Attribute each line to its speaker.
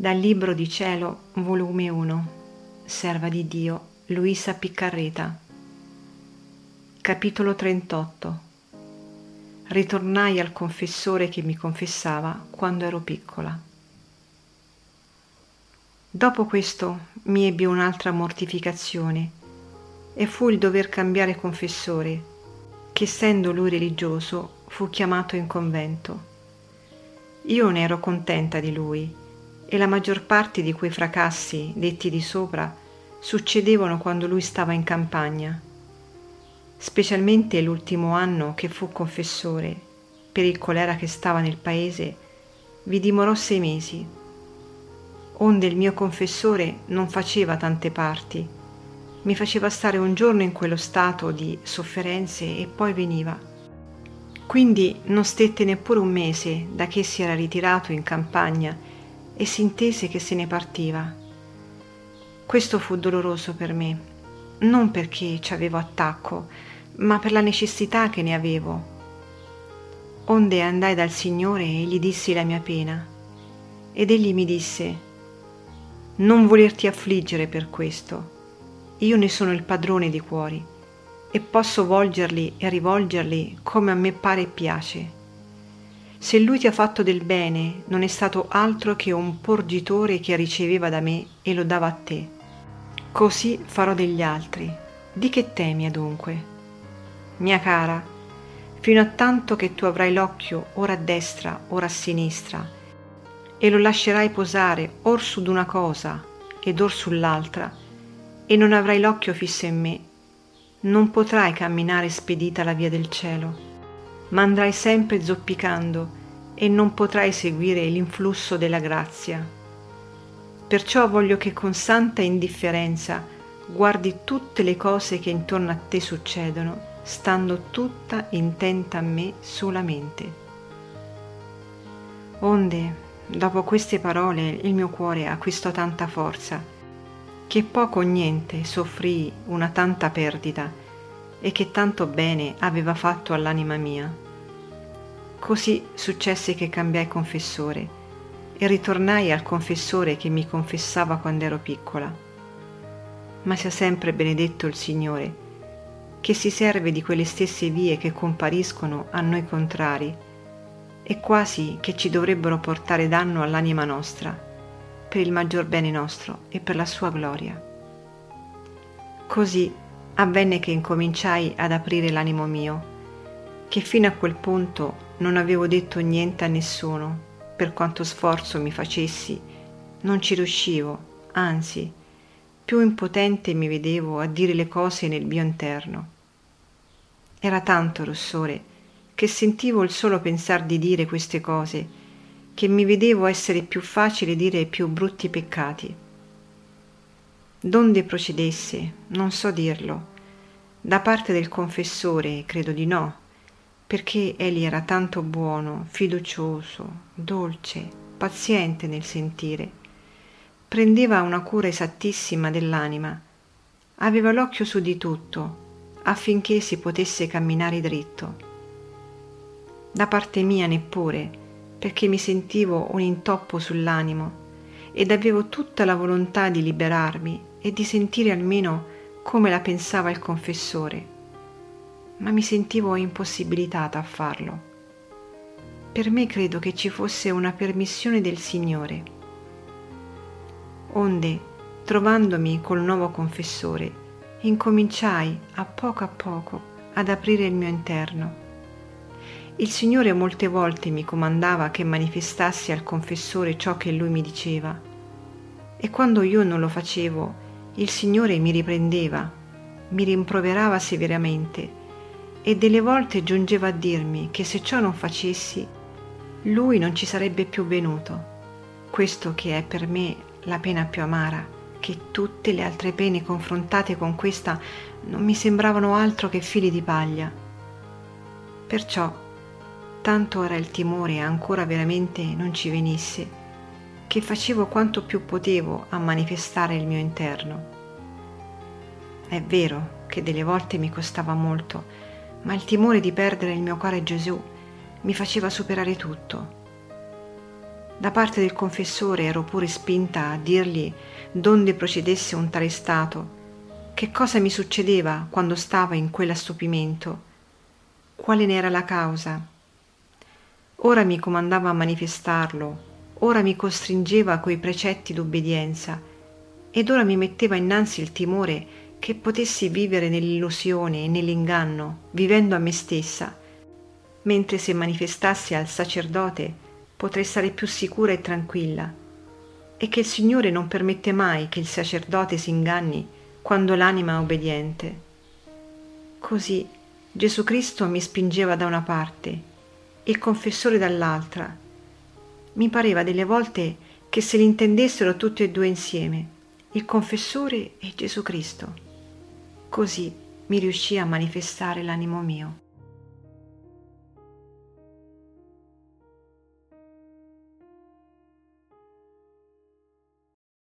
Speaker 1: Dal Libro di Cielo, volume 1, Serva di Dio, Luisa Piccarreta. Capitolo 38. Ritornai al confessore che mi confessava quando ero piccola. Dopo questo mi ebbi un'altra mortificazione e fu il dover cambiare confessore, che essendo lui religioso fu chiamato in convento. Io ne ero contenta di lui e la maggior parte di quei fracassi detti di sopra succedevano quando lui stava in campagna, specialmente l'ultimo anno che fu confessore, per il colera che stava nel paese, vi dimorò sei mesi, onde il mio confessore non faceva tante parti, mi faceva stare un giorno in quello stato di sofferenze e poi veniva. Quindi non stette neppure un mese da che si era ritirato in campagna e si intese che se ne partiva. Questo fu doloroso per me, non perché ci avevo attacco, ma per la necessità che ne avevo. Onde andai dal Signore e gli dissi la mia pena. Ed egli mi disse, non volerti affliggere per questo. Io ne sono il padrone di cuori e posso volgerli e rivolgerli come a me pare e piace. Se lui ti ha fatto del bene, non è stato altro che un porgitore che riceveva da me e lo dava a te. Così farò degli altri. Di che temi adunque? Mia cara, fino a tanto che tu avrai l'occhio ora a destra, ora a sinistra, e lo lascerai posare or su d'una cosa ed or sull'altra, e non avrai l'occhio fisso in me, non potrai camminare spedita la via del cielo ma andrai sempre zoppicando e non potrai seguire l'influsso della grazia. Perciò voglio che con santa indifferenza guardi tutte le cose che intorno a te succedono, stando tutta intenta a me solamente. Onde, dopo queste parole, il mio cuore acquistò tanta forza, che poco o niente soffrii una tanta perdita, e che tanto bene aveva fatto all'anima mia. Così successe che cambiai confessore e ritornai al confessore che mi confessava quando ero piccola. Ma sia sempre benedetto il Signore, che si serve di quelle stesse vie che compariscono a noi contrari e quasi che ci dovrebbero portare danno all'anima nostra, per il maggior bene nostro e per la sua gloria. Così avvenne che incominciai ad aprire l'animo mio, che fino a quel punto non avevo detto niente a nessuno, per quanto sforzo mi facessi, non ci riuscivo, anzi, più impotente mi vedevo a dire le cose nel mio interno. Era tanto rossore che sentivo il solo pensar di dire queste cose, che mi vedevo essere più facile dire i più brutti peccati. Donde procedesse, non so dirlo, da parte del confessore credo di no, perché egli era tanto buono, fiducioso, dolce, paziente nel sentire. Prendeva una cura esattissima dell'anima, aveva l'occhio su di tutto, affinché si potesse camminare dritto. Da parte mia neppure, perché mi sentivo un intoppo sull'animo ed avevo tutta la volontà di liberarmi e di sentire almeno come la pensava il confessore, ma mi sentivo impossibilitata a farlo. Per me credo che ci fosse una permissione del Signore. Onde, trovandomi col nuovo confessore, incominciai a poco a poco ad aprire il mio interno. Il Signore molte volte mi comandava che manifestassi al confessore ciò che lui mi diceva, e quando io non lo facevo, il Signore mi riprendeva, mi rimproverava severamente e delle volte giungeva a dirmi che se ciò non facessi, Lui non ci sarebbe più venuto. Questo che è per me la pena più amara, che tutte le altre pene confrontate con questa non mi sembravano altro che fili di paglia. Perciò, tanto era il timore ancora veramente non ci venisse, che facevo quanto più potevo a manifestare il mio interno. È vero che delle volte mi costava molto, ma il timore di perdere il mio cuore Gesù mi faceva superare tutto. Da parte del confessore ero pure spinta a dirgli donde procedesse un tale stato, che cosa mi succedeva quando stava in quell'assopimento, quale ne era la causa. Ora mi comandava a manifestarlo, ora mi costringeva coi precetti d'obbedienza, ed ora mi metteva innanzi il timore che potessi vivere nell'illusione e nell'inganno, vivendo a me stessa, mentre se manifestassi al sacerdote potrei stare più sicura e tranquilla, e che il Signore non permette mai che il sacerdote si inganni quando l'anima è obbediente. Così Gesù Cristo mi spingeva da una parte, il confessore dall'altra. Mi pareva delle volte che se li intendessero tutti e due insieme, il confessore e Gesù Cristo. Così mi riuscì a manifestare l'animo mio.